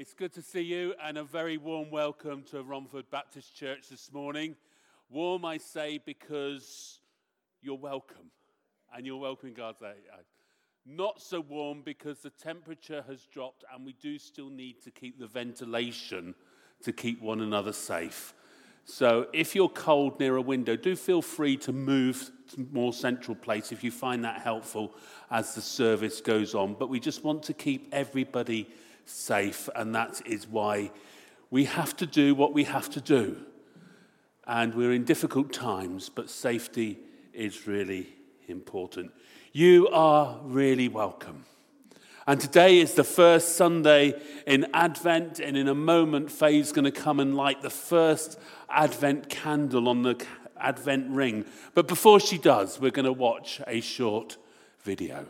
It's good to see you and a very warm welcome to Romford Baptist Church this morning. Warm, I say, because you're welcome and you're welcome God's. Not so warm because the temperature has dropped and we do still need to keep the ventilation to keep one another safe. So if you're cold near a window, do feel free to move to a more central place if you find that helpful as the service goes on. But we just want to keep everybody safe, and that is why we have to do what we have to do. And we're in difficult times, but safety is really important. You are really welcome. And today is the first Sunday in Advent, and in a moment, Faye's going to come and light the first Advent candle on the Advent ring. But before she does, we're going to watch a short video.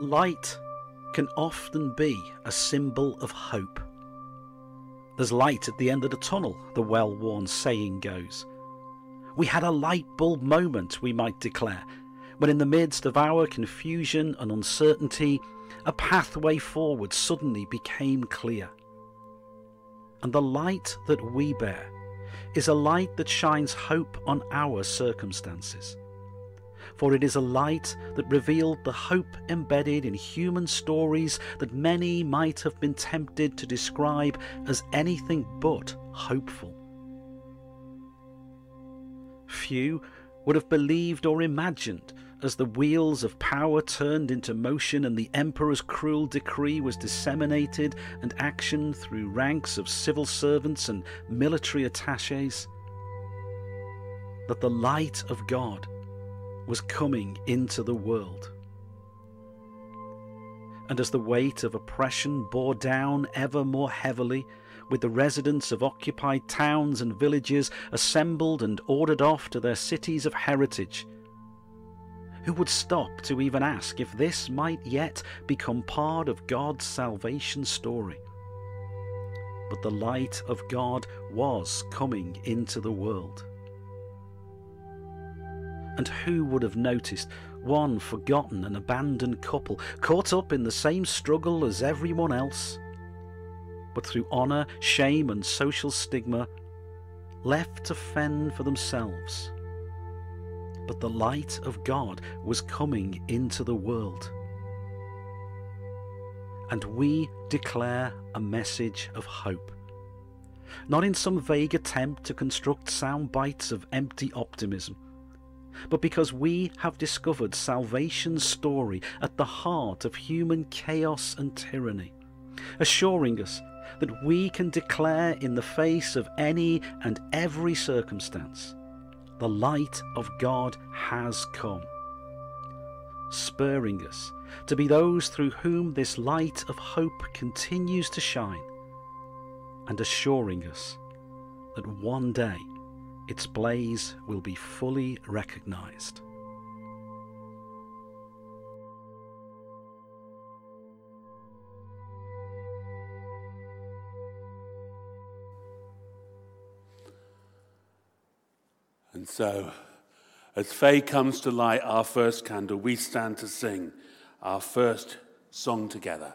Light can often be a symbol of hope. There's light at the end of the tunnel, the well worn saying goes. We had a light bulb moment, we might declare, when in the midst of our confusion and uncertainty, a pathway forward suddenly became clear. And the light that we bear is a light that shines hope on our circumstances for it is a light that revealed the hope embedded in human stories that many might have been tempted to describe as anything but hopeful. Few would have believed or imagined as the wheels of power turned into motion and the emperor's cruel decree was disseminated and actioned through ranks of civil servants and military attaches, that the light of God was coming into the world. And as the weight of oppression bore down ever more heavily, with the residents of occupied towns and villages assembled and ordered off to their cities of heritage, who would stop to even ask if this might yet become part of God's salvation story? But the light of God was coming into the world. And who would have noticed one forgotten and abandoned couple caught up in the same struggle as everyone else, but through honour, shame, and social stigma, left to fend for themselves? But the light of God was coming into the world. And we declare a message of hope not in some vague attempt to construct sound bites of empty optimism, but because we have discovered salvation's story at the heart of human chaos and tyranny, assuring us that we can declare in the face of any and every circumstance, the light of God has come, spurring us to be those through whom this light of hope continues to shine, and assuring us that one day its blaze will be fully recognized. And so, as Faye comes to light our first candle, we stand to sing our first song together.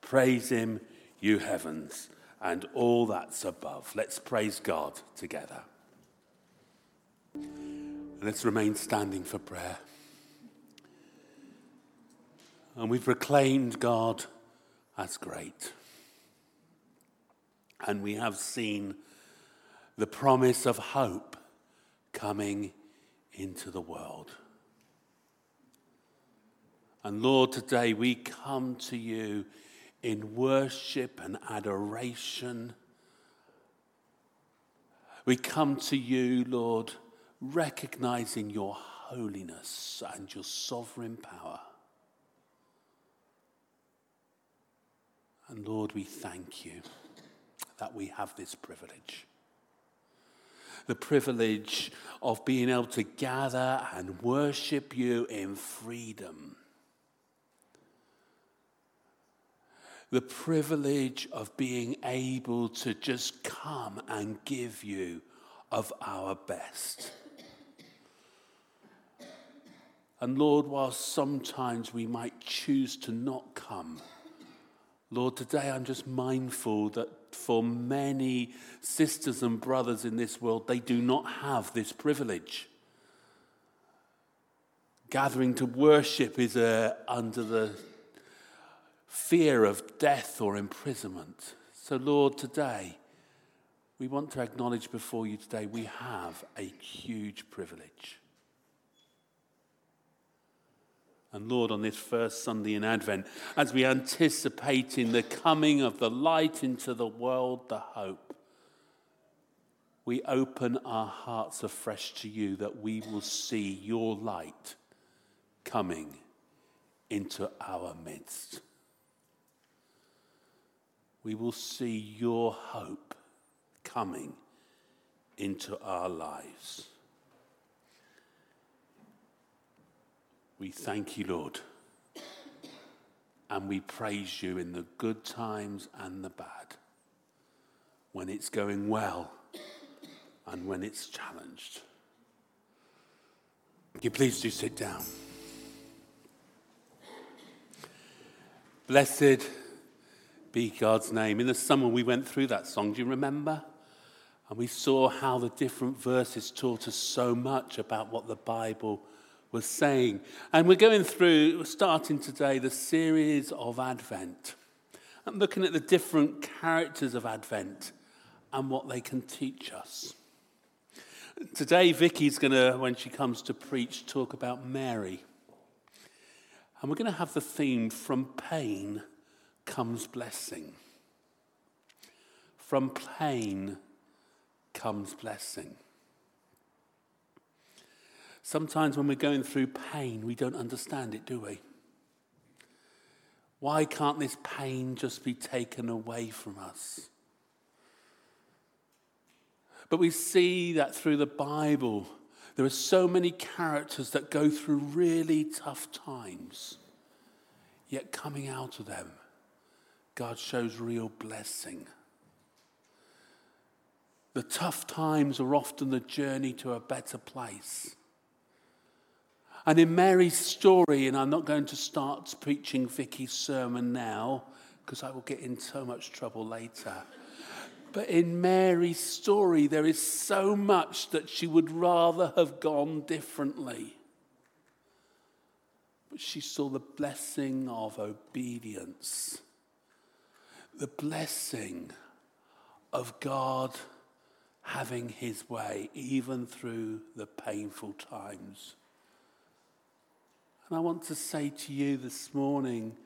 Praise Him, you heavens, and all that's above. Let's praise God together. Let's remain standing for prayer. And we've proclaimed God as great. And we have seen the promise of hope coming into the world. And Lord, today we come to you in worship and adoration. We come to you, Lord recognizing your holiness and your sovereign power. And Lord, we thank you that we have this privilege. The privilege of being able to gather and worship you in freedom. The privilege of being able to just come and give you of our best. And Lord, while sometimes we might choose to not come, Lord, today I'm just mindful that for many sisters and brothers in this world, they do not have this privilege. Gathering to worship is uh, under the fear of death or imprisonment. So, Lord, today, we want to acknowledge before you today we have a huge privilege. And Lord, on this first Sunday in Advent, as we anticipate in the coming of the light into the world, the hope, we open our hearts afresh to you that we will see your light coming into our midst. We will see your hope coming into our lives. We thank you, Lord, and we praise you in the good times and the bad, when it's going well and when it's challenged. Can you please do sit down? Blessed be God's name. In the summer, we went through that song. Do you remember? And we saw how the different verses taught us so much about what the Bible was saying. And we're going through, starting today, the series of Advent. I'm looking at the different characters of Advent and what they can teach us. Today, Vicky's going to, when she comes to preach, talk about Mary. And we're going to have the theme from pain comes blessing. From pain comes blessing. Sometimes when we're going through pain, we don't understand it, do we? Why can't this pain just be taken away from us? But we see that through the Bible, there are so many characters that go through really tough times, yet coming out of them, God shows real blessing. The tough times are often the journey to a better place. And in Mary's story, and I'm not going to start preaching Vicky's sermon now because I will get in so much trouble later. But in Mary's story, there is so much that she would rather have gone differently. But she saw the blessing of obedience, the blessing of God having his way, even through the painful times. And I want to say to you this morning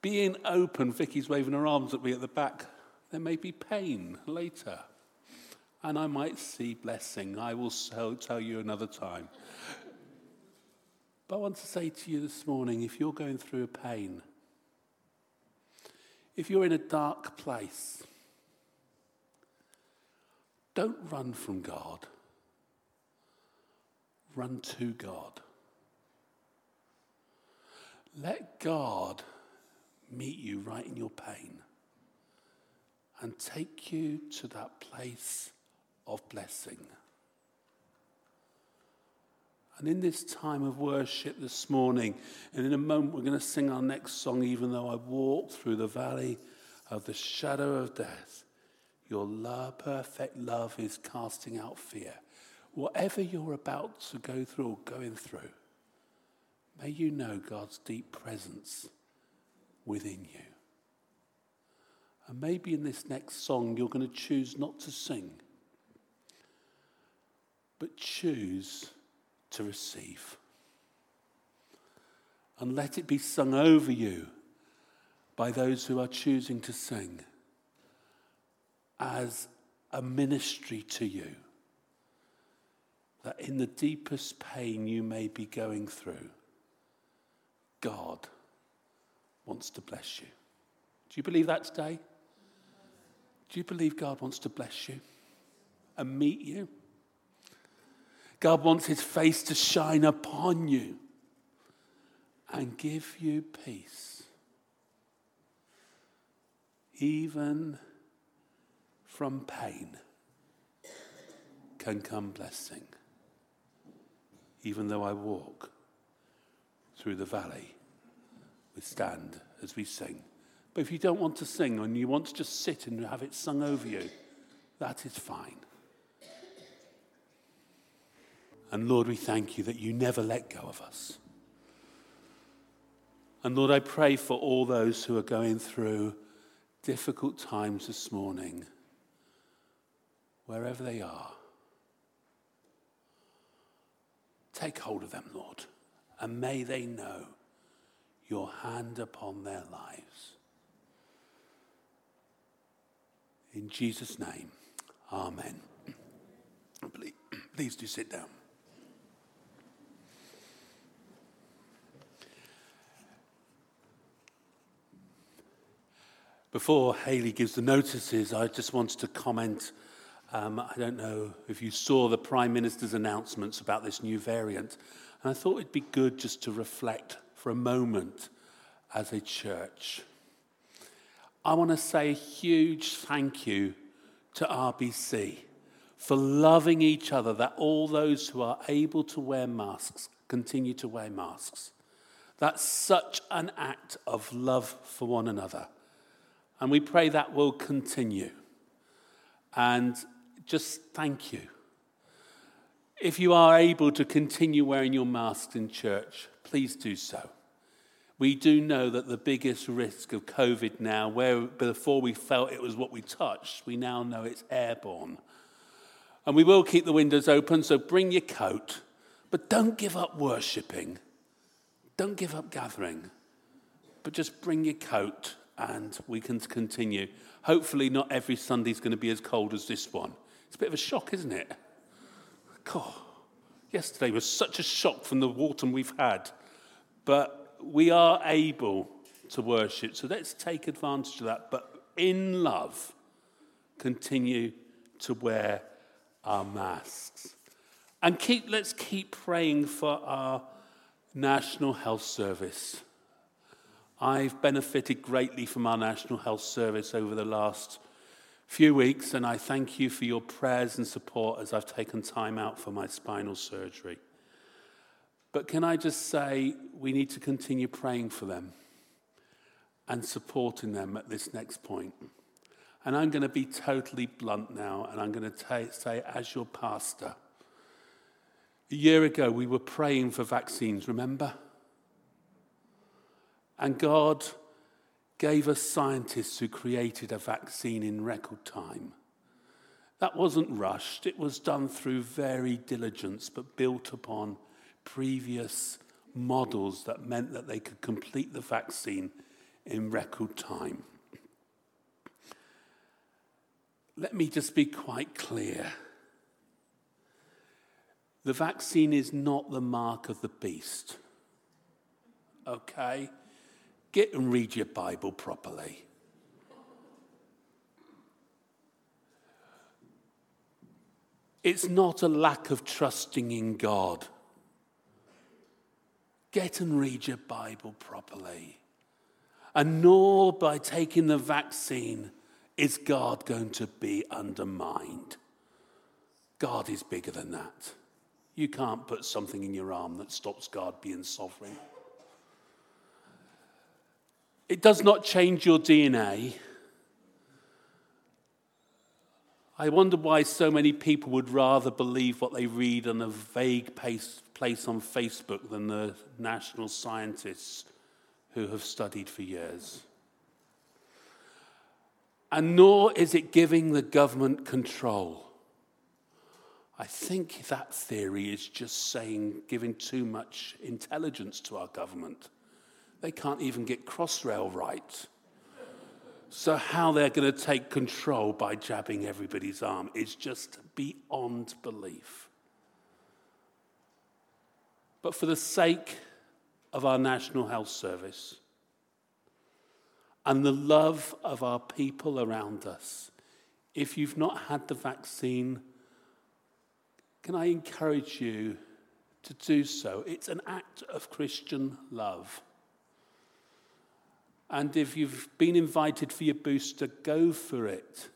being open, Vicky's waving her arms at me at the back, there may be pain later. And I might see blessing. I will tell you another time. But I want to say to you this morning if you're going through a pain, if you're in a dark place, don't run from God, run to God. Let God meet you right in your pain and take you to that place of blessing. And in this time of worship this morning, and in a moment we're going to sing our next song, even though I walk through the valley of the shadow of death, your love, perfect love is casting out fear. Whatever you're about to go through or going through, May you know God's deep presence within you. And maybe in this next song, you're going to choose not to sing, but choose to receive. And let it be sung over you by those who are choosing to sing as a ministry to you. That in the deepest pain you may be going through, God wants to bless you. Do you believe that today? Do you believe God wants to bless you and meet you? God wants his face to shine upon you and give you peace. Even from pain can come blessing. Even though I walk through the valley. We stand as we sing. But if you don't want to sing and you want to just sit and have it sung over you, that is fine. And Lord, we thank you that you never let go of us. And Lord, I pray for all those who are going through difficult times this morning, wherever they are. Take hold of them, Lord, and may they know your hand upon their lives. In Jesus' name, Amen. Please, do sit down. Before Haley gives the notices, I just wanted to comment. Um, I don't know if you saw the Prime Minister's announcements about this new variant, and I thought it'd be good just to reflect for a moment as a church. I want to say a huge thank you to RBC for loving each other, that all those who are able to wear masks continue to wear masks. That's such an act of love for one another. And we pray that will continue. And just thank you. If you are able to continue wearing your masks in church, please do so. We do know that the biggest risk of COVID now, where before we felt it was what we touched, we now know it's airborne. And we will keep the windows open, so bring your coat, but don't give up worshipping. Don't give up gathering, but just bring your coat and we can continue. Hopefully, not every Sunday is going to be as cold as this one. It's a bit of a shock, isn't it? God, yesterday was such a shock from the autumn we've had, but we are able to worship. So let's take advantage of that. But in love, continue to wear our masks. And keep, let's keep praying for our National Health Service. I've benefited greatly from our National Health Service over the last few weeks, and I thank you for your prayers and support as I've taken time out for my spinal surgery. But can I just say, we need to continue praying for them and supporting them at this next point. And I'm going to be totally blunt now, and I'm going to say, as your pastor, a year ago we were praying for vaccines, remember? And God gave us scientists who created a vaccine in record time. That wasn't rushed, it was done through very diligence, but built upon previous models that meant that they could complete the vaccine in record time. Let me just be quite clear. The vaccine is not the mark of the beast. Okay? Get and read your Bible properly. It's not a lack of trusting in God. Get and read your Bible properly. And nor by taking the vaccine is God going to be undermined. God is bigger than that. You can't put something in your arm that stops God being sovereign. It does not change your DNA. I wonder why so many people would rather believe what they read on a vague place on Facebook than the national scientists who have studied for years. And nor is it giving the government control. I think that theory is just saying giving too much intelligence to our government. They can't even get Crossrail right. So, how they're going to take control by jabbing everybody's arm is just beyond belief. But for the sake of our National Health Service and the love of our people around us, if you've not had the vaccine, can I encourage you to do so? It's an act of Christian love. And if you've been invited for your booster, go for it.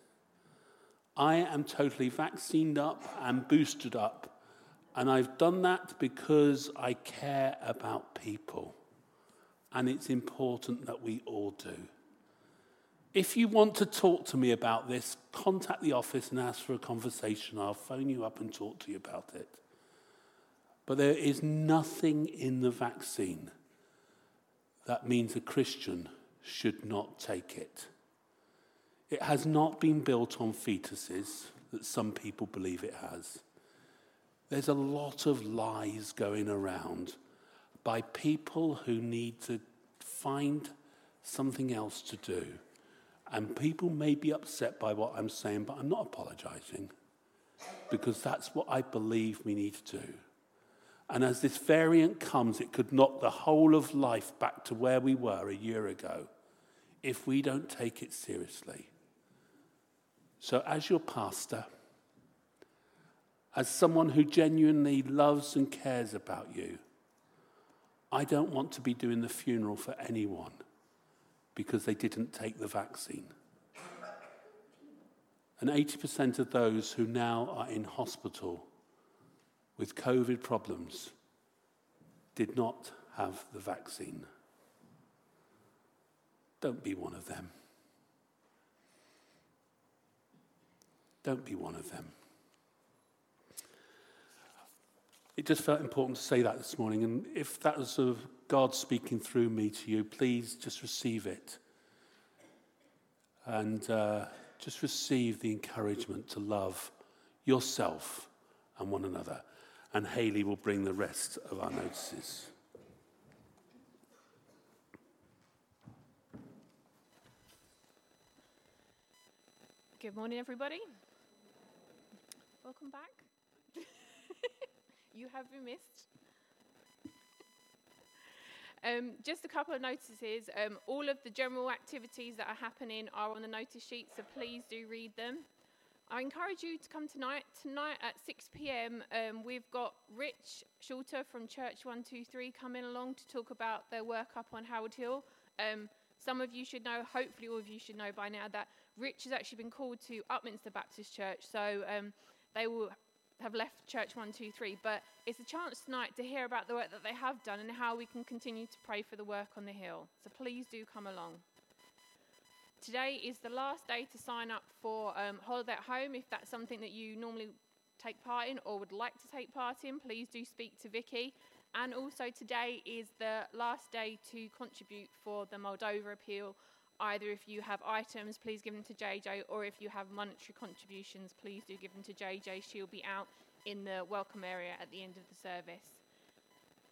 I am totally vaccinated up and boosted up. And I've done that because I care about people. And it's important that we all do. If you want to talk to me about this, contact the office and ask for a conversation. I'll phone you up and talk to you about it. But there is nothing in the vaccine that means a Christian should not take it. It has not been built on fetuses that some people believe it has. There's a lot of lies going around by people who need to find something else to do. And people may be upset by what I'm saying, but I'm not apologizing because that's what I believe we need to do. And as this variant comes, it could knock the whole of life back to where we were a year ago if we don't take it seriously. So, as your pastor, as someone who genuinely loves and cares about you, I don't want to be doing the funeral for anyone because they didn't take the vaccine. And 80% of those who now are in hospital with COVID problems did not have the vaccine. Don't be one of them. Don't be one of them. It just felt important to say that this morning. And if that was sort of God speaking through me to you, please just receive it. And uh, just receive the encouragement to love yourself and one another. And Haley will bring the rest of our notices. Good morning, everybody. Welcome back. you have been missed. Um, just a couple of notices. Um, all of the general activities that are happening are on the notice sheet, so please do read them. I encourage you to come tonight. Tonight at 6 pm, um, we've got Rich Shulter from Church 123 coming along to talk about their work up on Harold Hill. Um, some of you should know, hopefully, all of you should know by now, that Rich has actually been called to Upminster Baptist Church. So um, they will have left Church 123, but it's a chance tonight to hear about the work that they have done and how we can continue to pray for the work on the hill. So please do come along. Today is the last day to sign up for um, Holiday at Home. If that's something that you normally take part in or would like to take part in, please do speak to Vicky. And also today is the last day to contribute for the Moldova appeal either if you have items, please give them to JJ, or if you have monetary contributions, please do give them to JJ. She'll be out in the welcome area at the end of the service.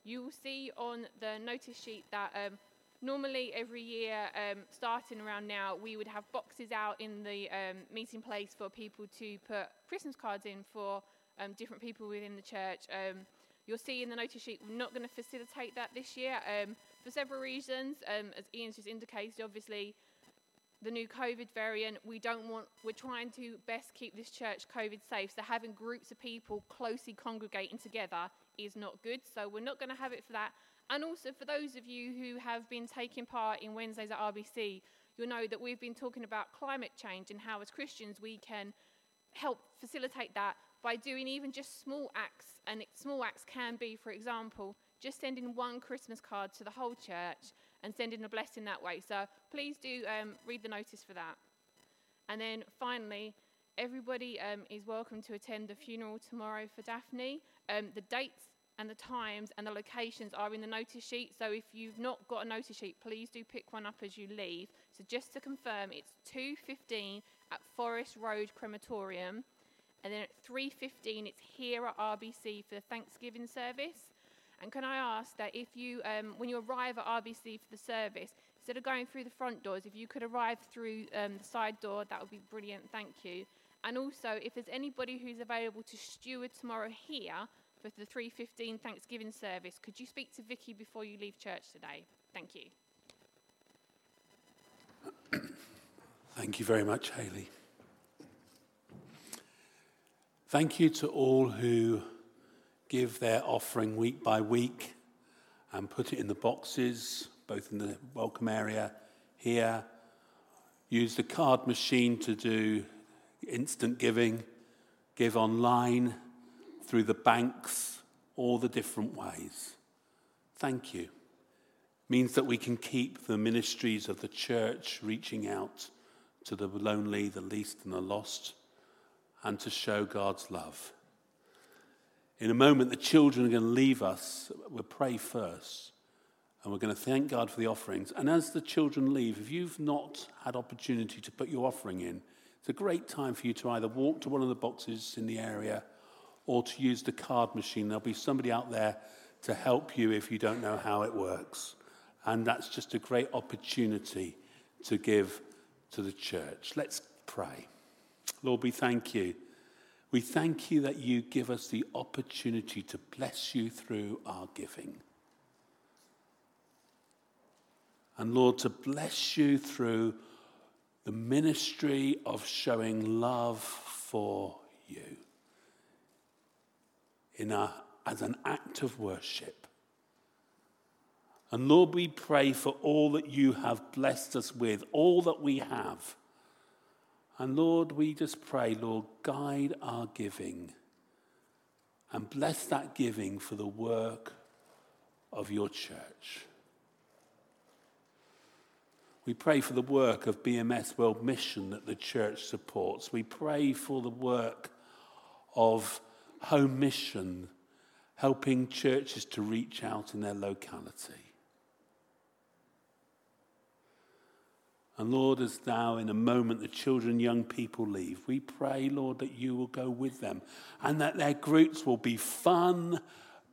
You will see on the notice sheet that um, normally every year, um, starting around now, we would have boxes out in the um, meeting place for people to put Christmas cards in for um, different people within the church. Um, you'll see in the notice sheet, we're not going to facilitate that this year. Um, for several reasons. Um, as Ian's just indicated, obviously, the new COVID variant, we don't want, we're trying to best keep this church COVID safe. So having groups of people closely congregating together is not good. So we're not going to have it for that. And also for those of you who have been taking part in Wednesdays at RBC, you'll know that we've been talking about climate change and how as Christians we can help facilitate that by doing even just small acts. And small acts can be, for example, just sending one Christmas card to the whole church and sending a blessing that way. So please do um, read the notice for that. And then finally, everybody um, is welcome to attend the funeral tomorrow for Daphne. Um, the dates and the times and the locations are in the notice sheet. So if you've not got a notice sheet, please do pick one up as you leave. So just to confirm, it's 2.15 at Forest Road Crematorium. And then at 3.15, it's here at RBC for the Thanksgiving service. And can I ask that if you, um, when you arrive at RBC for the service, instead of going through the front doors, if you could arrive through um, the side door, that would be brilliant. Thank you. And also, if there's anybody who's available to steward tomorrow here for the 3:15 Thanksgiving service, could you speak to Vicky before you leave church today? Thank you. Thank you very much, Haley. Thank you to all who give their offering week by week and put it in the boxes, both in the welcome area here. Use the card machine to do instant giving, give online, through the banks, all the different ways. Thank you. Means that we can keep the ministries of the church reaching out to the lonely, the least, and the lost, and to show God's love. In a moment, the children are going to leave us. We'll pray first, and we're going to thank God for the offerings. And as the children leave, if you've not had opportunity to put your offering in, it's a great time for you to either walk to one of the boxes in the area or to use the card machine. There'll be somebody out there to help you if you don't know how it works. And that's just a great opportunity to give to the church. Let's pray. Lord, we thank you. We thank you that you give us the opportunity to bless you through our giving. And Lord, to bless you through the ministry of showing love for you in a, as an act of worship. And Lord, we pray for all that you have blessed us with, all that we have. And Lord, we just pray, Lord, guide our giving and bless that giving for the work of your church. We pray for the work of BMS World Mission that the church supports. We pray for the work of Home Mission, helping churches to reach out in their locality. And Lord, as now in a moment the children, young people leave, we pray, Lord, that you will go with them and that their groups will be fun,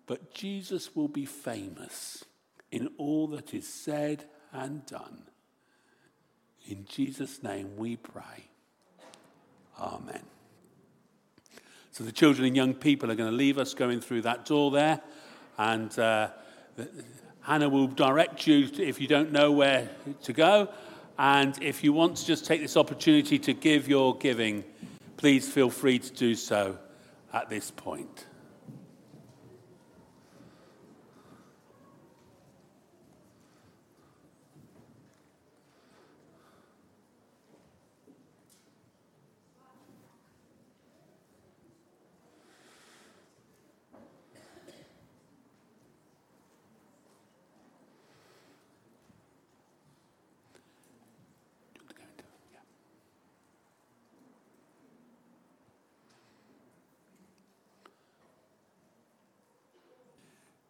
but Jesus will be famous in all that is said and done. In Jesus' name we pray. Amen. So the children and young people are going to leave us going through that door there. And uh, Hannah will direct you if you don't know where to go. And if you want to just take this opportunity to give your giving, please feel free to do so at this point.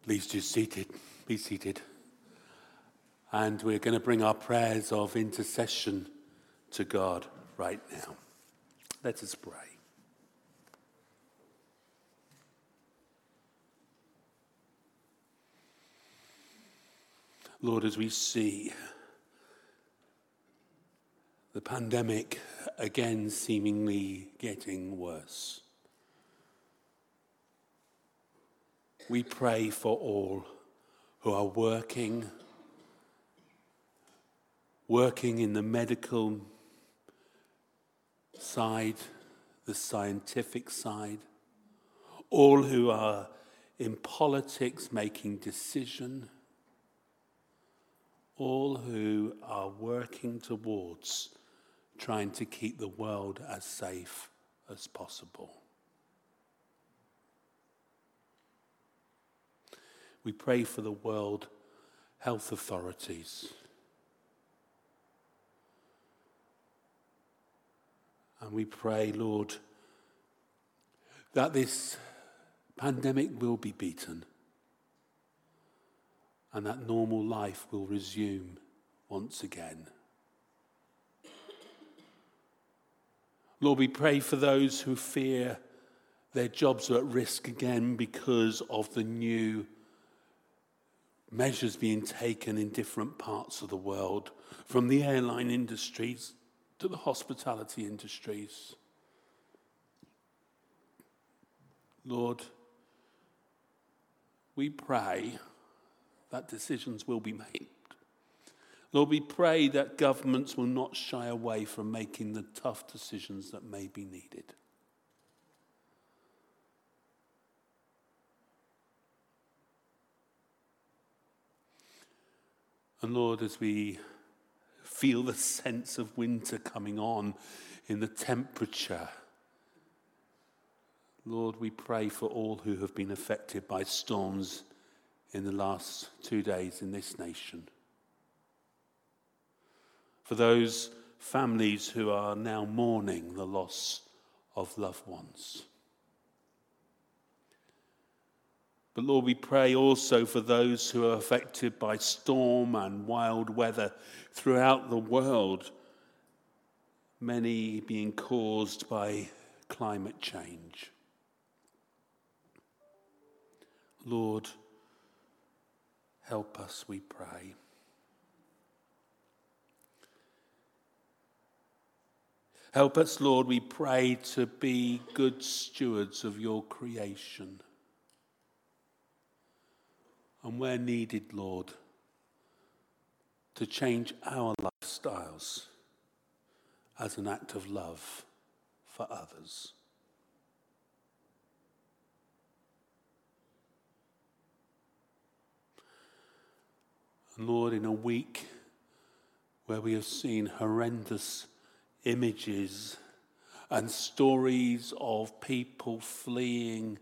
Please just seated. Be seated. And we're going to bring our prayers of intercession to God right now. Let us pray. Lord, as we see the pandemic again seemingly getting worse. We pray for all who are working, working in the medical side, the scientific side, all who are in politics making decision, all who are working towards trying to keep the world as safe as possible. We pray for the world health authorities. And we pray, Lord, that this pandemic will be beaten and that normal life will resume once again. Lord, we pray for those who fear their jobs are at risk again because of the new measures being taken in different parts of the world, from the airline industries to the hospitality industries. Lord, we pray that decisions will be made. Lord, we pray that governments will not shy away from making the tough decisions that may be needed. And Lord, as we feel the sense of winter coming on in the temperature, Lord, we pray for all who have been affected by storms in the last two days in this nation. For those families who are now mourning the loss of loved ones. But Lord, we pray also for those who are affected by storm and wild weather throughout the world, many being caused by climate change. Lord, help us, we pray. Help us, Lord, we pray, to be good stewards of your creation. And where needed, Lord, to change our lifestyles as an act of love for others. And Lord, in a week where we have seen horrendous images and stories of people fleeing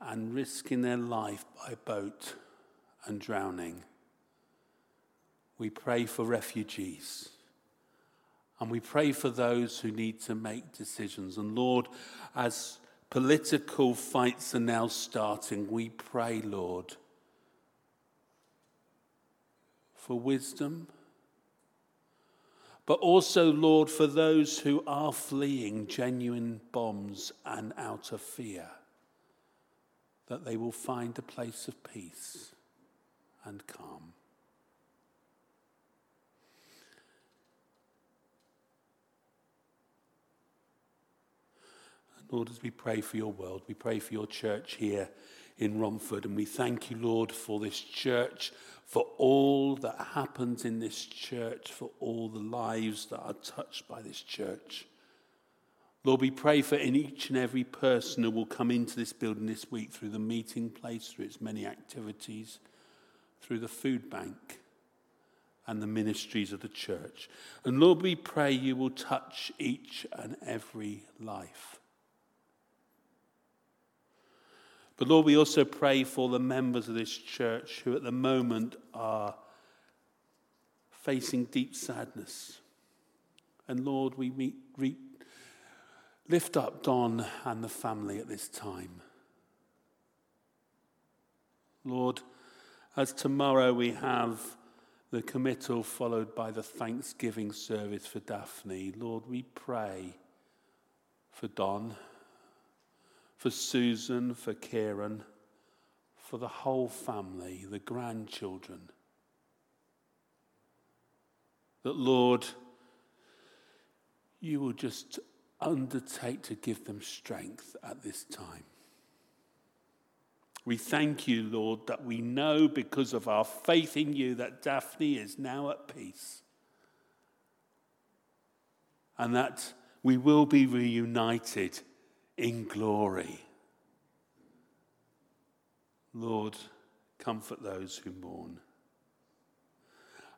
and risking their life by boat and drowning. We pray for refugees. And we pray for those who need to make decisions. And Lord, as political fights are now starting, we pray, Lord, for wisdom but also, Lord, for those who are fleeing genuine bombs and out of fear, that they will find a place of peace and calm. And Lord, as we pray for your world, we pray for your church here in Romford, and we thank you, Lord, for this church for all that happens in this church, for all the lives that are touched by this church. Lord, we pray for in each and every person who will come into this building this week through the meeting place, through its many activities, through the food bank and the ministries of the church. And Lord, we pray you will touch each and every life. But Lord, we also pray for the members of this church who at the moment are facing deep sadness. And Lord, we meet, re, lift up Don and the family at this time. Lord, as tomorrow we have the committal followed by the thanksgiving service for Daphne, Lord, we pray for Don for Susan, for Kieran, for the whole family, the grandchildren. That, Lord, you will just undertake to give them strength at this time. We thank you, Lord, that we know because of our faith in you that Daphne is now at peace and that we will be reunited in glory. Lord, comfort those who mourn.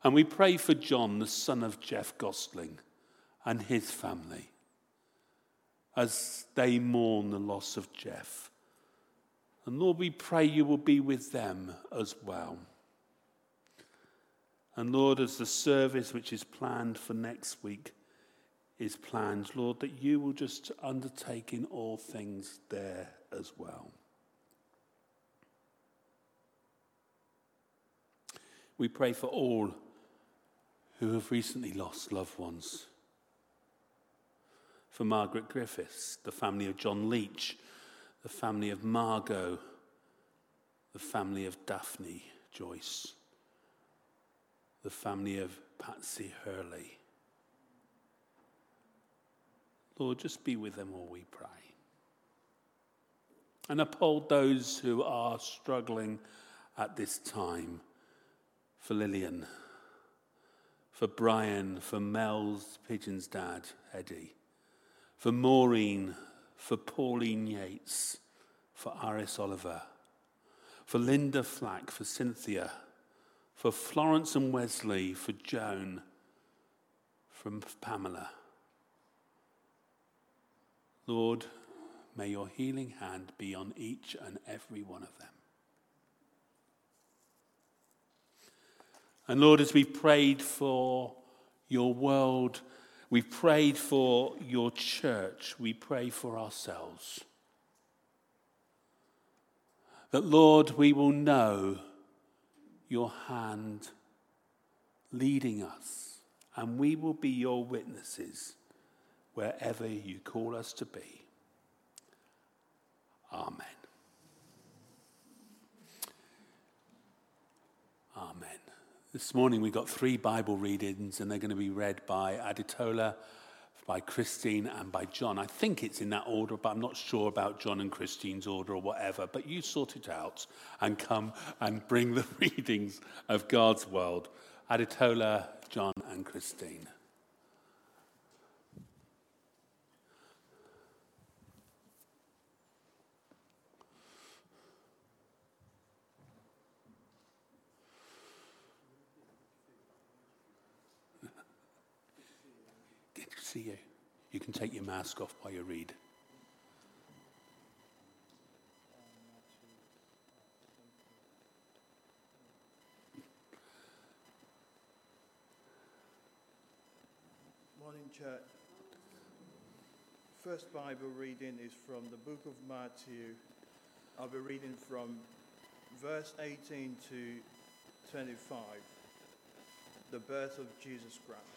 And we pray for John, the son of Jeff Gosling, and his family as they mourn the loss of Jeff. And Lord, we pray you will be with them as well. And Lord, as the service which is planned for next week is planned, Lord, that you will just undertake in all things there as well. We pray for all who have recently lost loved ones. For Margaret Griffiths, the family of John Leach, the family of Margot, the family of Daphne Joyce, the family of Patsy Hurley Lord, just be with them all, we pray. And uphold those who are struggling at this time. For Lillian, for Brian, for Mel's Pigeon's dad, Eddie, for Maureen, for Pauline Yates, for Iris Oliver, for Linda Flack, for Cynthia, for Florence and Wesley, for Joan, from Pamela Lord, may your healing hand be on each and every one of them. And Lord, as we prayed for your world. We've prayed for your church. We pray for ourselves. That, Lord, we will know your hand leading us, and we will be your witnesses wherever you call us to be. Amen. This morning we've got three Bible readings, and they're going to be read by Aditola, by Christine, and by John. I think it's in that order, but I'm not sure about John and Christine's order or whatever. But you sort it out and come and bring the readings of God's world. Aditola, John, and Christine. See you. You can take your mask off while you read. Morning, church. First Bible reading is from the book of Matthew. I'll be reading from verse 18 to 25, the birth of Jesus Christ.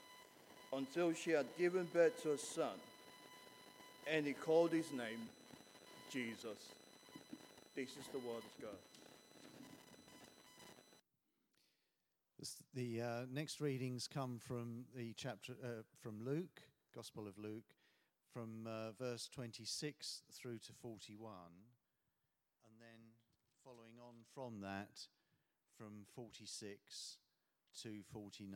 until she had given birth to a son, and he called his name Jesus. This is the word of God. The uh, next readings come from the chapter uh, from Luke, Gospel of Luke, from uh, verse 26 through to 41, and then following on from that, from 46 to 49.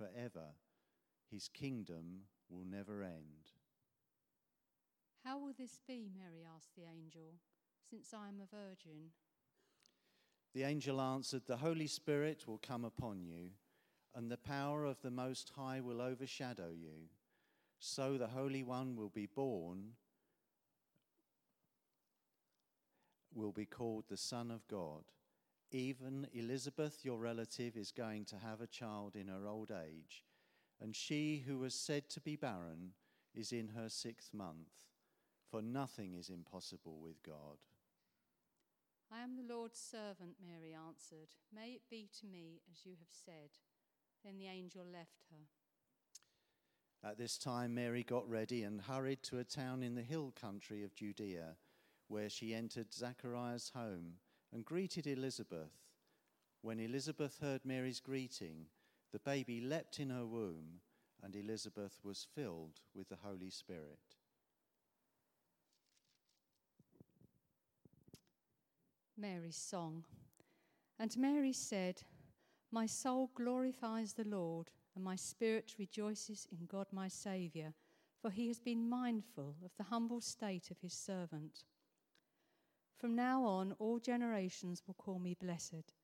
forever. His kingdom will never end. How will this be? Mary asked the angel, since I am a virgin. The angel answered, The Holy Spirit will come upon you, and the power of the Most High will overshadow you. So the Holy One will be born, will be called the Son of God. Even Elizabeth, your relative, is going to have a child in her old age, and she who was said to be barren is in her sixth month, for nothing is impossible with God. I am the Lord's servant, Mary answered. May it be to me as you have said. Then the angel left her. At this time, Mary got ready and hurried to a town in the hill country of Judea, where she entered Zachariah's home and greeted Elizabeth. When Elizabeth heard Mary's greeting, the baby leapt in her womb, and Elizabeth was filled with the Holy Spirit. Mary's song. And Mary said, My soul glorifies the Lord, and my spirit rejoices in God my Saviour, for he has been mindful of the humble state of his servant. From now on, all generations will call me blessed,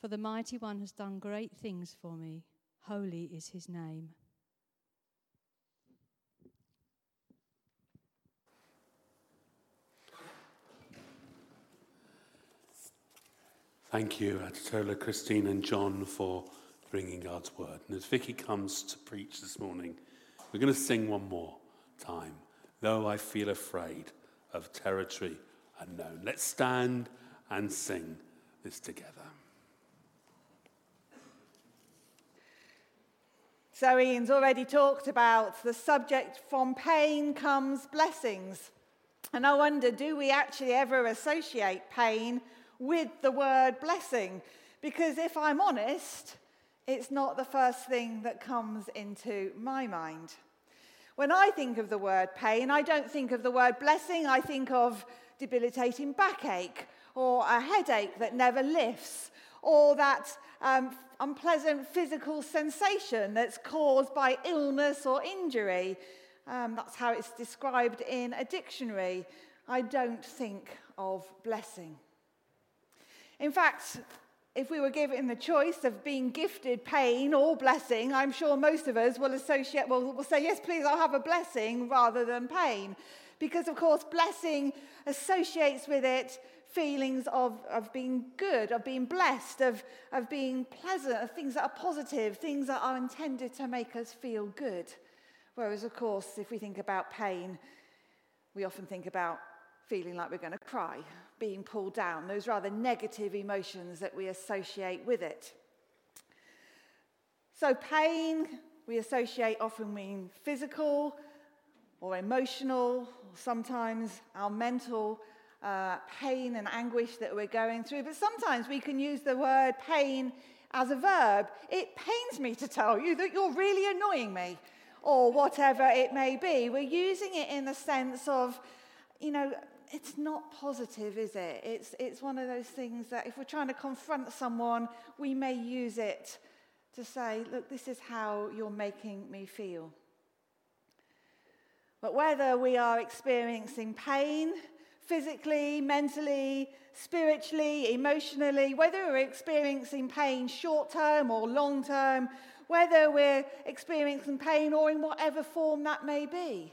for the mighty one has done great things for me. Holy is his name. Thank you, Aditola, Christine, and John for bringing God's word. And as Vicky comes to preach this morning, we're going to sing one more time. Though I feel afraid of territory unknown. Let's stand and sing this together. So, Ian's already talked about the subject from pain comes blessings. And I wonder do we actually ever associate pain with the word blessing? Because if I'm honest, it's not the first thing that comes into my mind. When I think of the word pain, I don't think of the word blessing, I think of debilitating backache or a headache that never lifts or that um, unpleasant physical sensation that's caused by illness or injury. Um, that's how it's described in a dictionary. I don't think of blessing. In fact, if we were given the choice of being gifted pain or blessing, I'm sure most of us will associate, will, will say, yes, please, I'll have a blessing rather than pain. Because, of course, blessing associates with it feelings of, of being good, of being blessed, of, of being pleasant, of things that are positive, things that are intended to make us feel good. Whereas, of course, if we think about pain, we often think about feeling like we're going to cry, being pulled down, those rather negative emotions that we associate with it. So, pain we associate often mean physical or emotional, sometimes our mental uh, pain and anguish that we're going through. But sometimes we can use the word pain as a verb. It pains me to tell you that you're really annoying me, or whatever it may be. We're using it in the sense of, you know, it's not positive, is it? It's, it's one of those things that if we're trying to confront someone, we may use it to say, look, this is how you're making me feel. But whether we are experiencing pain, physically, mentally, spiritually, emotionally, whether we're experiencing pain short term or long term, whether we're experiencing pain or in whatever form that may be.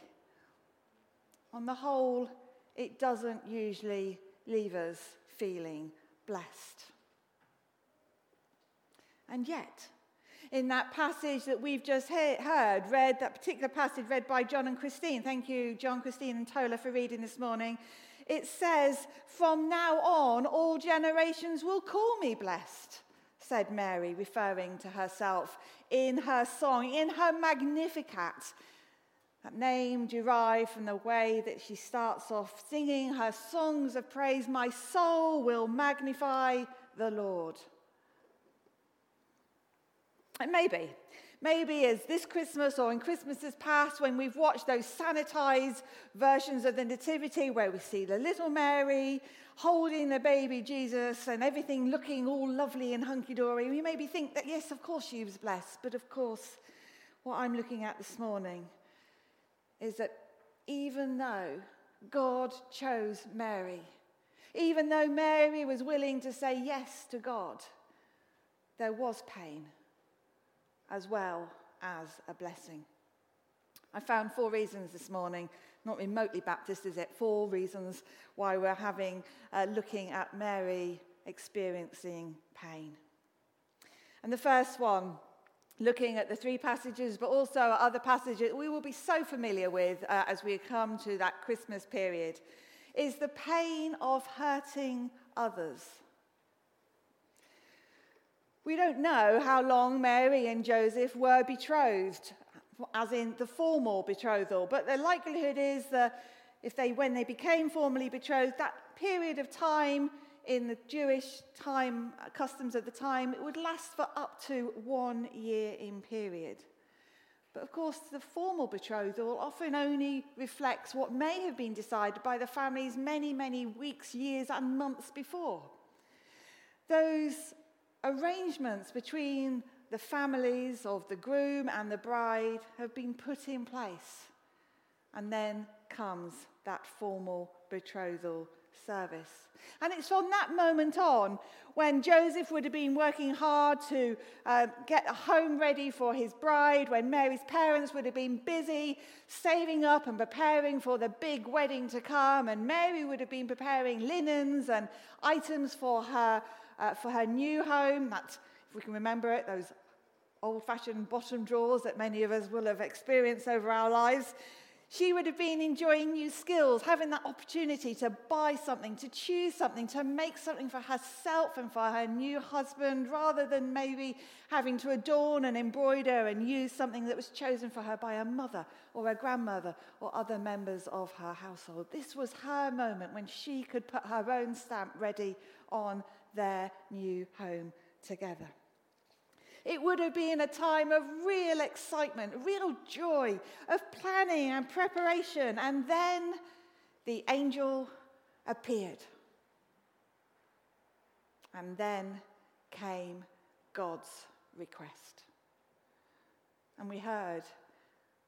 On the whole, it doesn't usually leave us feeling blessed. And yet, in that passage that we've just heard, read, that particular passage read by John and Christine, thank you, John, Christine, and Tola, for reading this morning. It says, From now on, all generations will call me blessed, said Mary, referring to herself in her song, in her Magnificat. That name derived from the way that she starts off singing her songs of praise. My soul will magnify the Lord. And maybe Maybe as this Christmas or in Christmases past, when we've watched those sanitized versions of the Nativity where we see the little Mary holding the baby Jesus and everything looking all lovely and hunky dory, we maybe think that, yes, of course she was blessed. But of course, what I'm looking at this morning is that even though God chose Mary, even though Mary was willing to say yes to God, there was pain as well as a blessing. I found four reasons this morning, not remotely Baptist, is it? Four reasons why we're having, uh, looking at Mary experiencing pain. And the first one, looking at the three passages, but also other passages we will be so familiar with uh, as we come to that Christmas period, is the pain of hurting others. We don't know how long Mary and Joseph were betrothed, as in the formal betrothal, but the likelihood is that if they, when they became formally betrothed, that period of time in the Jewish time customs of the time, it would last for up to one year in period. But of course, the formal betrothal often only reflects what may have been decided by the families many, many weeks, years, and months before. Those arrangements between the families of the groom and the bride have been put in place. And then comes that formal betrothal service. And it's from that moment on when Joseph would have been working hard to uh, get a home ready for his bride, when Mary's parents would have been busy saving up and preparing for the big wedding to come, and Mary would have been preparing linens and items for her, uh, for her new home. That, if we can remember it, those old fashioned bottom drawers that many of us will have experienced over our lives. She would have been enjoying new skills, having that opportunity to buy something, to choose something, to make something for herself and for her new husband, rather than maybe having to adorn and embroider and use something that was chosen for her by her mother or her grandmother or other members of her household. This was her moment when she could put her own stamp ready on their new home together. It would have been a time of real excitement, real joy, of planning and preparation. And then the angel appeared. And then came God's request. And we heard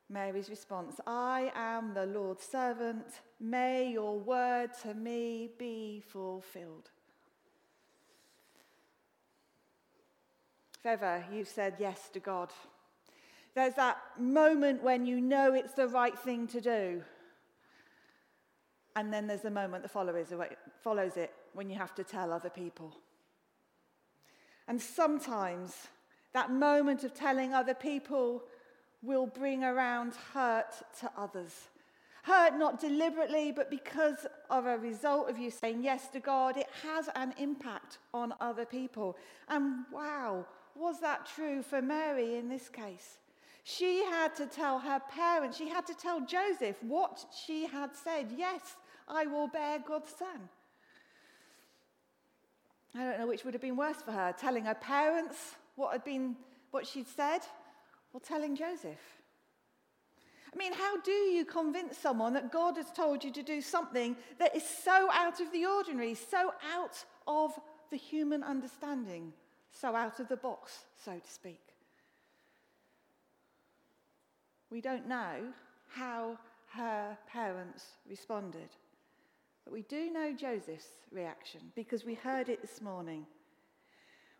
Mary's response I am the Lord's servant. May your word to me be fulfilled. If ever you've said yes to God. There's that moment when you know it's the right thing to do. And then there's the moment that follows it, when you have to tell other people. And sometimes that moment of telling other people will bring around hurt to others. Hurt not deliberately, but because of a result of you saying yes to God, it has an impact on other people. And wow, was that true for Mary in this case? She had to tell her parents, she had to tell Joseph what she had said. Yes, I will bear God's son. I don't know which would have been worse for her, telling her parents what had been what she'd said or telling Joseph. I mean, how do you convince someone that God has told you to do something that is so out of the ordinary, so out of the human understanding? So out of the box, so to speak. We don't know how her parents responded, but we do know Joseph's reaction because we heard it this morning.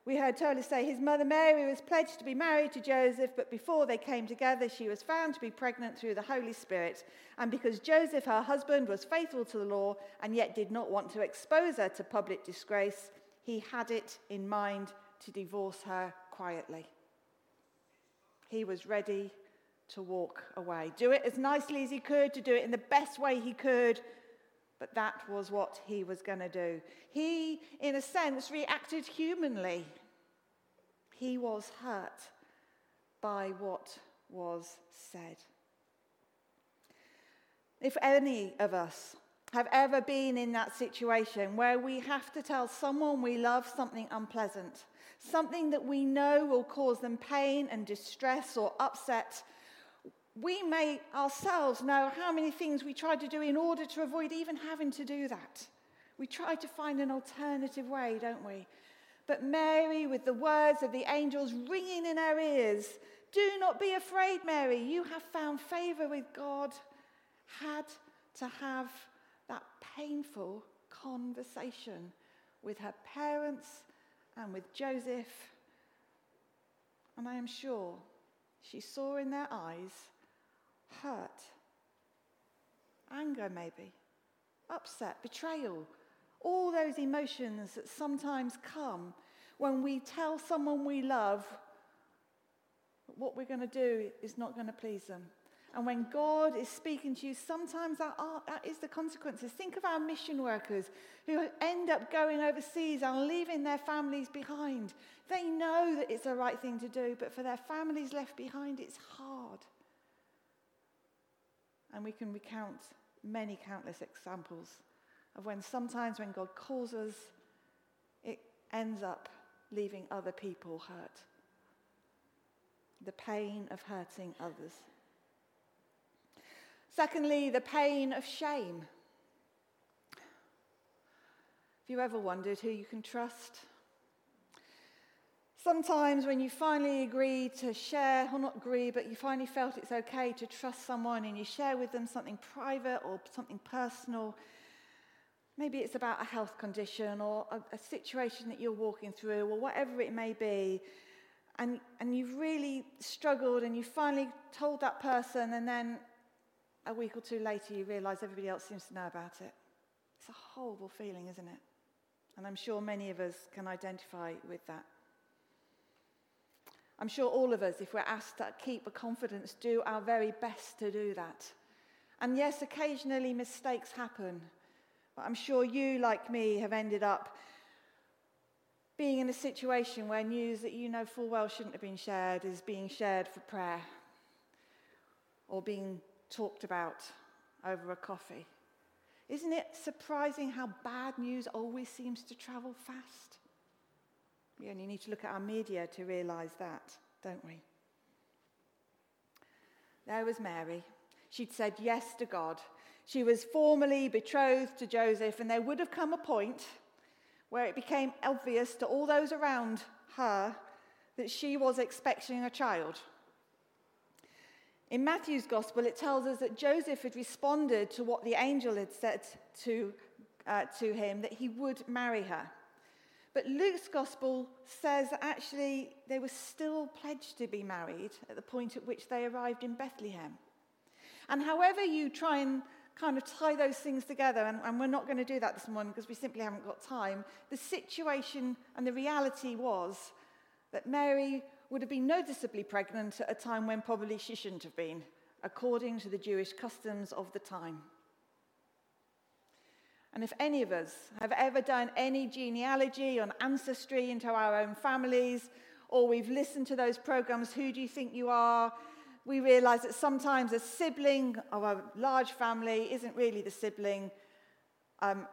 We heard Tola say his mother Mary was pledged to be married to Joseph, but before they came together, she was found to be pregnant through the Holy Spirit. And because Joseph, her husband, was faithful to the law and yet did not want to expose her to public disgrace, he had it in mind to divorce her quietly. He was ready to walk away, do it as nicely as he could, to do it in the best way he could, but that was what he was going to do. He, in a sense, reacted humanly. He was hurt by what was said. If any of us have ever been in that situation where we have to tell someone we love something unpleasant, something that we know will cause them pain and distress or upset, we may ourselves know how many things we try to do in order to avoid even having to do that. We try to find an alternative way, don't we? But Mary, with the words of the angels ringing in her ears, do not be afraid, Mary, you have found favor with God, had to have that painful conversation with her parents and with Joseph. And I am sure she saw in their eyes hurt, anger, maybe, upset, betrayal, All those emotions that sometimes come when we tell someone we love what we're going to do is not going to please them. And when God is speaking to you, sometimes that, are, that is the consequences. Think of our mission workers who end up going overseas and leaving their families behind. They know that it's the right thing to do, but for their families left behind, it's hard. And we can recount many countless examples of when sometimes when God calls us, it ends up leaving other people hurt. The pain of hurting others. Secondly, the pain of shame. Have you ever wondered who you can trust? Sometimes, when you finally agree to share, or not agree, but you finally felt it's okay to trust someone and you share with them something private or something personal, maybe it's about a health condition or a, a situation that you're walking through or whatever it may be, and, and you've really struggled and you finally told that person, and then a week or two later, you realize everybody else seems to know about it. It's a horrible feeling, isn't it? And I'm sure many of us can identify with that. I'm sure all of us, if we're asked to keep a confidence, do our very best to do that. And yes, occasionally mistakes happen. But I'm sure you, like me, have ended up being in a situation where news that you know full well shouldn't have been shared is being shared for prayer or being talked about over a coffee. Isn't it surprising how bad news always seems to travel fast? We only need to look at our media to realize that, don't we? There was Mary. She'd said yes to God. She was formally betrothed to Joseph, and there would have come a point where it became obvious to all those around her that she was expecting a child. In Matthew's gospel, it tells us that Joseph had responded to what the angel had said to, uh, to him, that he would marry her. But Luke's gospel says that actually they were still pledged to be married at the point at which they arrived in Bethlehem. And however you try and kind of tie those things together, and, and we're not going to do that this morning because we simply haven't got time, the situation and the reality was that Mary would have been noticeably pregnant at a time when probably she shouldn't have been, according to the Jewish customs of the time. And if any of us have ever done any genealogy on ancestry into our own families, or we've listened to those programs, Who Do You Think You Are? We realize that sometimes a sibling of a large family isn't really the sibling, um,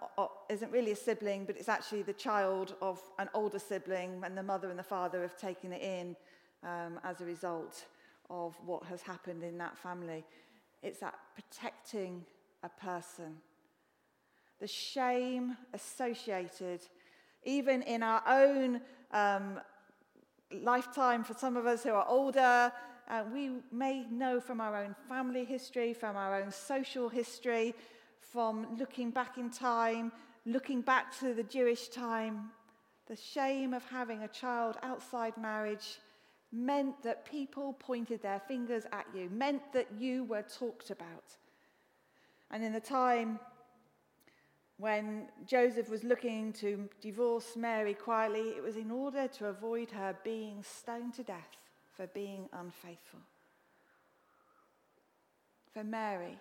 isn't really a sibling, but it's actually the child of an older sibling, and the mother and the father have taken it in um, as a result of what has happened in that family. It's that protecting a person. The shame associated, even in our own um, lifetime, for some of us who are older, uh, we may know from our own family history, from our own social history, from looking back in time, looking back to the Jewish time, the shame of having a child outside marriage meant that people pointed their fingers at you, meant that you were talked about. And in the time when Joseph was looking to divorce Mary quietly, it was in order to avoid her being stoned to death for being unfaithful. For Mary,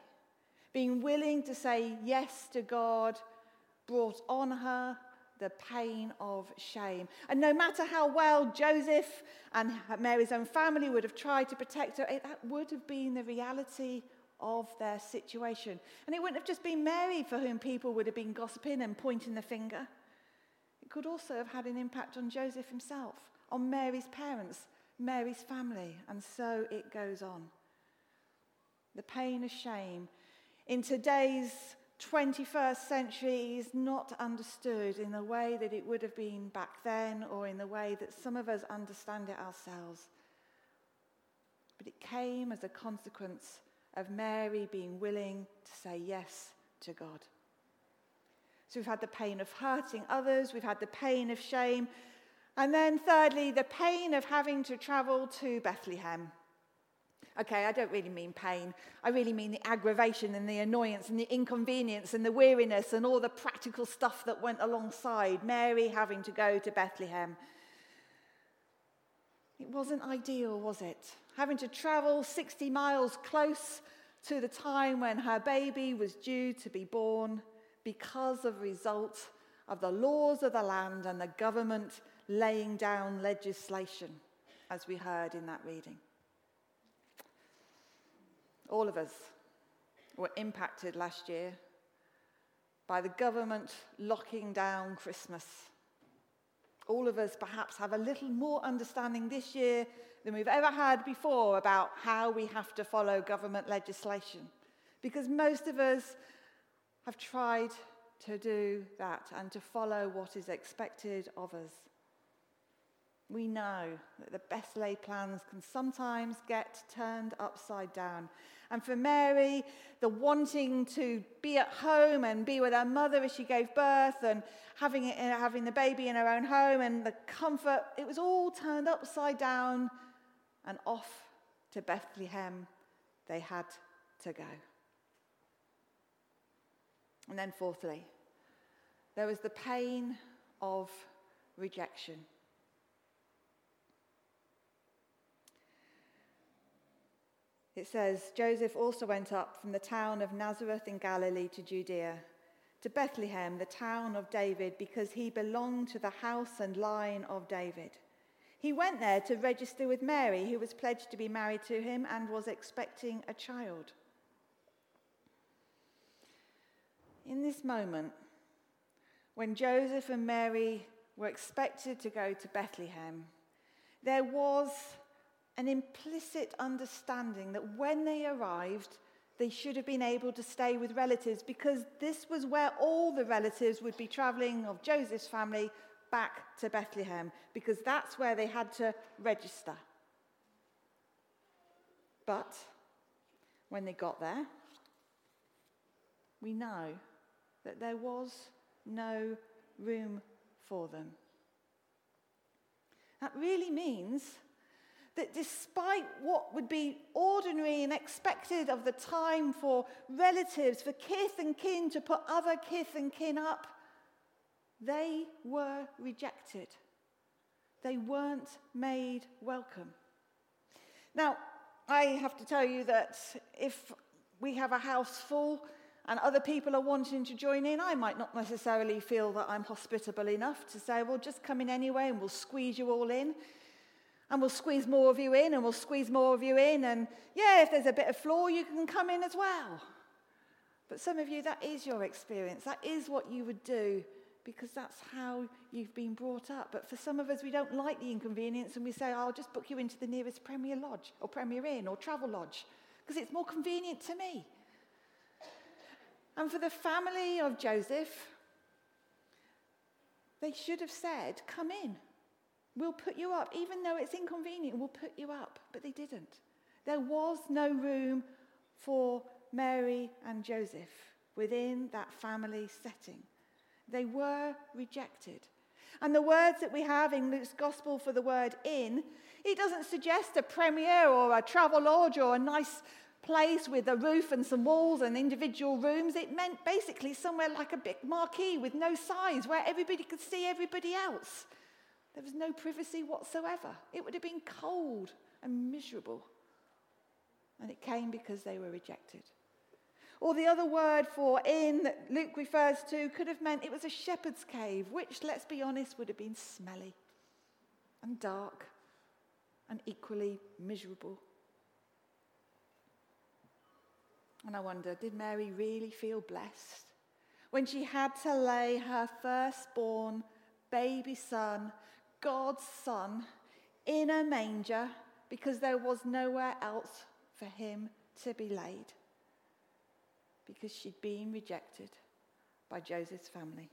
being willing to say yes to God brought on her the pain of shame. And no matter how well Joseph and Mary's own family would have tried to protect her, that would have been the reality of their situation. And it wouldn't have just been Mary for whom people would have been gossiping and pointing the finger. It could also have had an impact on Joseph himself, on Mary's parents, Mary's family, and so it goes on. The pain of shame. In today's 21st century is not understood in the way that it would have been back then or in the way that some of us understand it ourselves. But it came as a consequence of Mary being willing to say yes to God. So we've had the pain of hurting others, we've had the pain of shame, and then thirdly, the pain of having to travel to Bethlehem. Okay, I don't really mean pain. I really mean the aggravation and the annoyance and the inconvenience and the weariness and all the practical stuff that went alongside Mary having to go to Bethlehem. It wasn't ideal, was it? Having to travel 60 miles close to the time when her baby was due to be born because of result of the laws of the land and the government laying down legislation, as we heard in that reading. All of us were impacted last year by the government locking down Christmas. All of us perhaps have a little more understanding this year than we've ever had before about how we have to follow government legislation. Because most of us have tried to do that and to follow what is expected of us. We know that the best laid plans can sometimes get turned upside down. And for Mary, the wanting to be at home and be with her mother as she gave birth and having, it, having the baby in her own home and the comfort, it was all turned upside down and off to Bethlehem they had to go. And then, fourthly, there was the pain of rejection. It says Joseph also went up from the town of Nazareth in Galilee to Judea, to Bethlehem, the town of David, because he belonged to the house and line of David. He went there to register with Mary, who was pledged to be married to him and was expecting a child. In this moment, when Joseph and Mary were expected to go to Bethlehem, there was an implicit understanding that when they arrived, they should have been able to stay with relatives because this was where all the relatives would be traveling of Joseph's family back to Bethlehem because that's where they had to register. But when they got there, we know that there was no room for them. That really means that despite what would be ordinary and expected of the time for relatives, for kith and kin to put other kith and kin up, they were rejected. They weren't made welcome. Now, I have to tell you that if we have a house full and other people are wanting to join in, I might not necessarily feel that I'm hospitable enough to say, well, just come in anyway and we'll squeeze you all in. And we'll squeeze more of you in, and we'll squeeze more of you in. And yeah, if there's a bit of floor, you can come in as well. But some of you, that is your experience. That is what you would do because that's how you've been brought up. But for some of us, we don't like the inconvenience and we say, oh, I'll just book you into the nearest Premier Lodge or Premier Inn or Travelodge because it's more convenient to me. And for the family of Joseph, they should have said, Come in. We'll put you up. Even though it's inconvenient, we'll put you up. But they didn't. There was no room for Mary and Joseph within that family setting. They were rejected. And the words that we have in Luke's gospel for the word inn, it doesn't suggest a premier or a travel lodge or a nice place with a roof and some walls and individual rooms. It meant basically somewhere like a big marquee with no size where everybody could see everybody else. There was no privacy whatsoever. It would have been cold and miserable. And it came because they were rejected. Or the other word for inn that Luke refers to could have meant it was a shepherd's cave, which, let's be honest, would have been smelly and dark and equally miserable. And I wonder, did Mary really feel blessed when she had to lay her firstborn baby son God's Son in a manger because there was nowhere else for him to be laid because she'd been rejected by Joseph's family.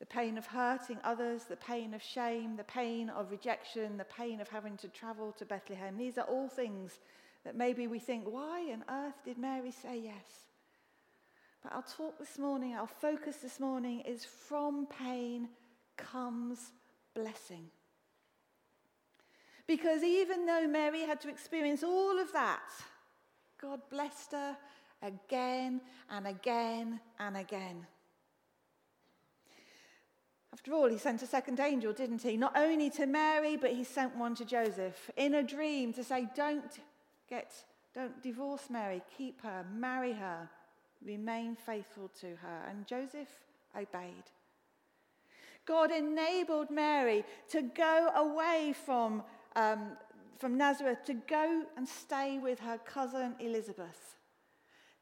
The pain of hurting others, the pain of shame, the pain of rejection, the pain of having to travel to Bethlehem. These are all things that maybe we think, why on earth did Mary say yes? But our talk this morning, our focus this morning is from pain comes blessing. Because even though Mary had to experience all of that, God blessed her again and again and again. After all, he sent a second angel, didn't he? Not only to Mary, but he sent one to Joseph in a dream to say, Don't get, don't divorce Mary, keep her, marry her, remain faithful to her. And Joseph obeyed. God enabled Mary to go away from, um, from Nazareth, to go and stay with her cousin Elizabeth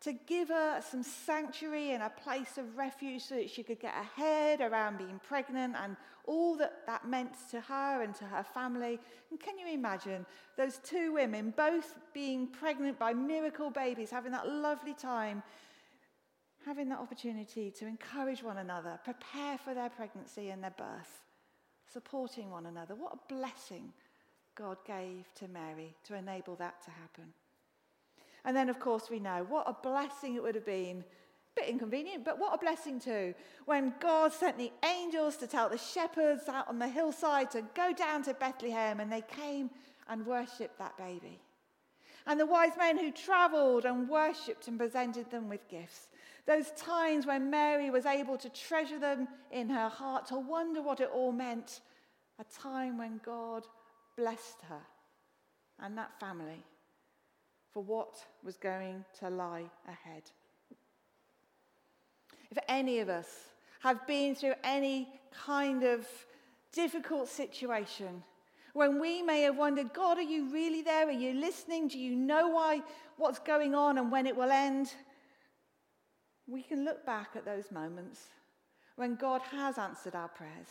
to give her some sanctuary and a place of refuge so that she could get her head around being pregnant and all that that meant to her and to her family. And can you imagine those two women both being pregnant by miracle babies, having that lovely time, having that opportunity to encourage one another, prepare for their pregnancy and their birth, supporting one another? What a blessing God gave to Mary to enable that to happen. And then, of course, we know what a blessing it would have been. A bit inconvenient, but what a blessing too. When God sent the angels to tell the shepherds out on the hillside to go down to Bethlehem, and they came and worshipped that baby. And the wise men who traveled and worshipped and presented them with gifts. Those times when Mary was able to treasure them in her heart, to wonder what it all meant. A time when God blessed her and that family for what was going to lie ahead. If any of us have been through any kind of difficult situation, when we may have wondered, God, are you really there? Are you listening? Do you know why what's going on and when it will end? We can look back at those moments when God has answered our prayers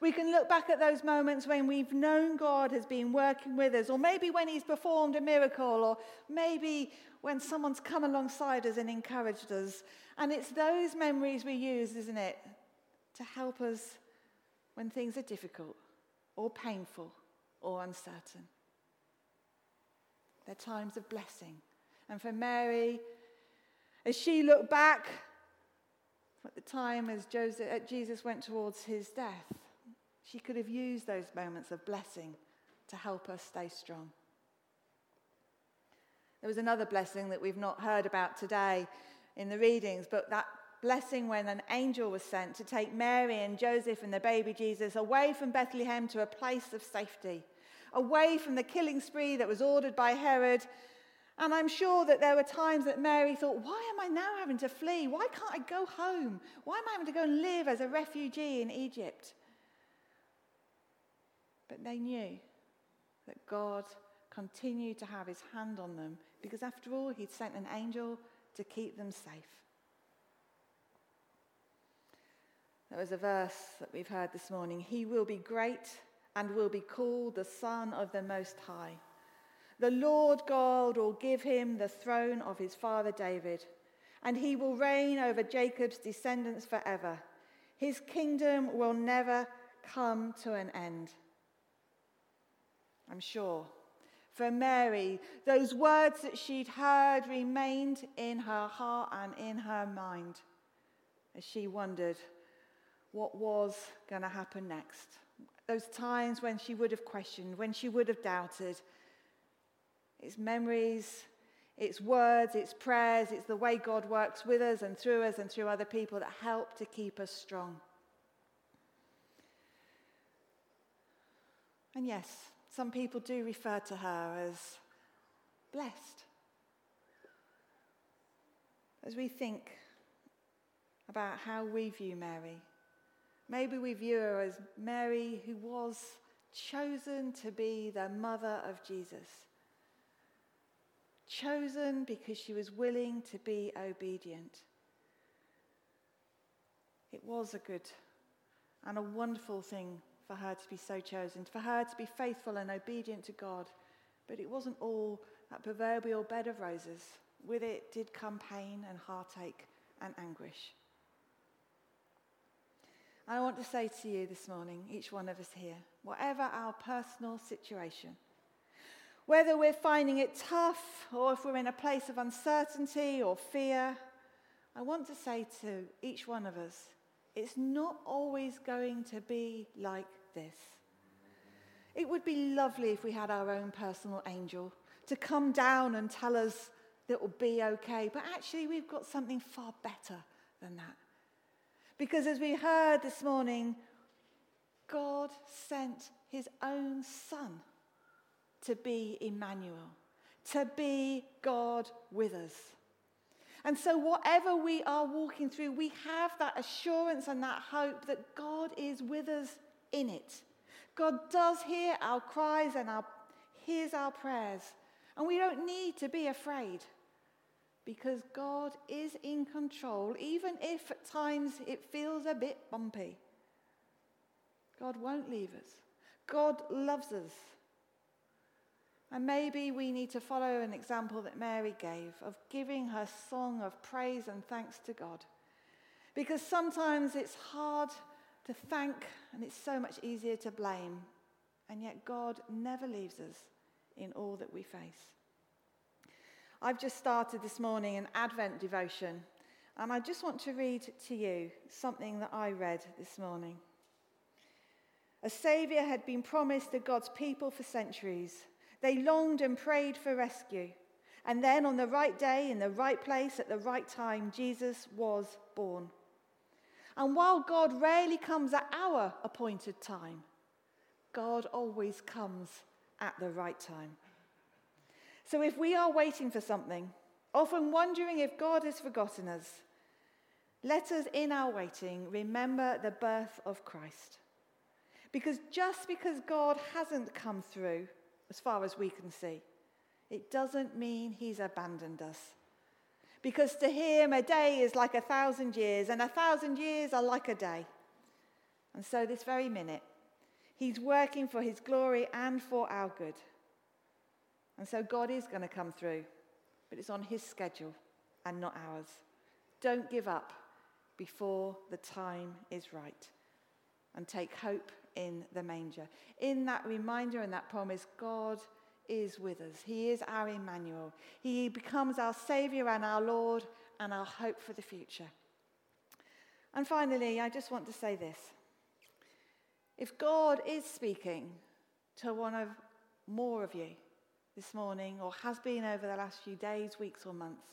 we can look back at those moments when we've known God has been working with us, or maybe when He's performed a miracle, or maybe when someone's come alongside us and encouraged us. And it's those memories we use, isn't it, to help us when things are difficult, or painful, or uncertain. They're times of blessing. And for Mary, as she looked back at the time as Joseph, uh, Jesus went towards his death, she could have used those moments of blessing to help us stay strong. There was another blessing that we've not heard about today in the readings, but that blessing when an angel was sent to take Mary and Joseph and the baby Jesus away from Bethlehem to a place of safety, away from the killing spree that was ordered by Herod. And I'm sure that there were times that Mary thought, why am I now having to flee? Why can't I go home? Why am I having to go and live as a refugee in Egypt? But they knew that God continued to have his hand on them because, after all, he'd sent an angel to keep them safe. There was a verse that we've heard this morning He will be great and will be called the Son of the Most High. The Lord God will give him the throne of his father David, and he will reign over Jacob's descendants forever. His kingdom will never come to an end. I'm sure. For Mary, those words that she'd heard remained in her heart and in her mind as she wondered what was going to happen next. Those times when she would have questioned, when she would have doubted. It's memories, it's words, it's prayers, it's the way God works with us and through us and through other people that help to keep us strong. And yes, some people do refer to her as blessed. As we think about how we view Mary, maybe we view her as Mary who was chosen to be the mother of Jesus. Chosen because she was willing to be obedient. It was a good and a wonderful thing for her to be so chosen, for her to be faithful and obedient to God. But it wasn't all that proverbial bed of roses. With it did come pain and heartache and anguish. And I want to say to you this morning, each one of us here, whatever our personal situation, whether we're finding it tough or if we're in a place of uncertainty or fear, I want to say to each one of us, it's not always going to be like this. It would be lovely if we had our own personal angel to come down and tell us that it will be okay. But actually, we've got something far better than that. Because as we heard this morning, God sent his own son to be Emmanuel, to be God with us. And so, whatever we are walking through, we have that assurance and that hope that God is with us in it. God does hear our cries and our, hears our prayers. And we don't need to be afraid because God is in control, even if at times it feels a bit bumpy. God won't leave us, God loves us. And maybe we need to follow an example that Mary gave of giving her song of praise and thanks to God. Because sometimes it's hard to thank and it's so much easier to blame. And yet God never leaves us in all that we face. I've just started this morning an Advent devotion, and I just want to read to you something that I read this morning. A Saviour had been promised to God's people for centuries. They longed and prayed for rescue. And then, on the right day, in the right place, at the right time, Jesus was born. And while God rarely comes at our appointed time, God always comes at the right time. So if we are waiting for something, often wondering if God has forgotten us, let us, in our waiting, remember the birth of Christ. Because just because God hasn't come through, as far as we can see, it doesn't mean he's abandoned us. Because to him, a day is like a thousand years, and a thousand years are like a day. And so, this very minute, he's working for his glory and for our good. And so, God is going to come through, but it's on his schedule and not ours. Don't give up before the time is right. And take hope in the manger. In that reminder and that promise, God is with us. He is our Emmanuel. He becomes our Savior and our Lord and our hope for the future. And finally, I just want to say this. If God is speaking to one of more of you this morning, or has been over the last few days, weeks, or months,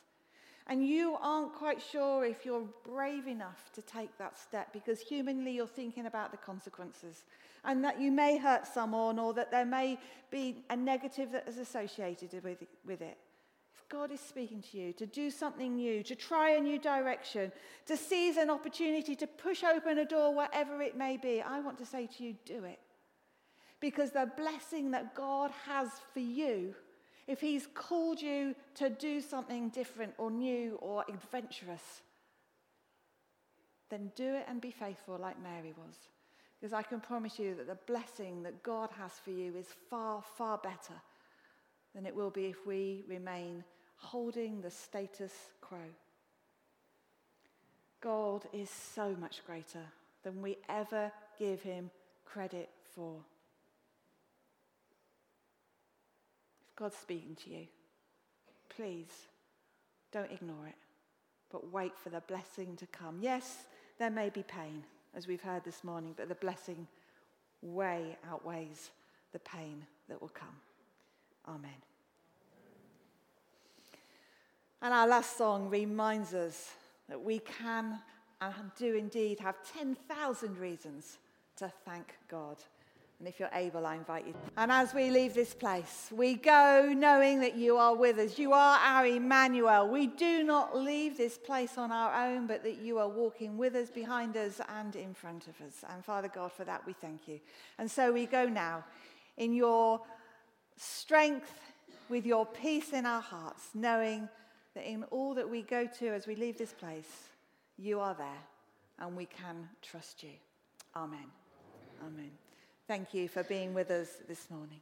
and you aren't quite sure if you're brave enough to take that step because humanly you're thinking about the consequences and that you may hurt someone or that there may be a negative that is associated with, with it. If God is speaking to you to do something new, to try a new direction, to seize an opportunity to push open a door, whatever it may be, I want to say to you, do it. Because the blessing that God has for you if He's called you to do something different or new or adventurous, then do it and be faithful like Mary was. Because I can promise you that the blessing that God has for you is far, far better than it will be if we remain holding the status quo. God is so much greater than we ever give him credit for. God's speaking to you. Please don't ignore it, but wait for the blessing to come. Yes, there may be pain, as we've heard this morning, but the blessing way outweighs the pain that will come. Amen. And our last song reminds us that we can and do indeed have 10,000 reasons to thank God. And if you're able, I invite you. And as we leave this place, we go knowing that you are with us. You are our Emmanuel. We do not leave this place on our own, but that you are walking with us, behind us, and in front of us. And Father God, for that we thank you. And so we go now in your strength, with your peace in our hearts, knowing that in all that we go to as we leave this place, you are there and we can trust you. Amen. Amen. Thank you for being with us this morning.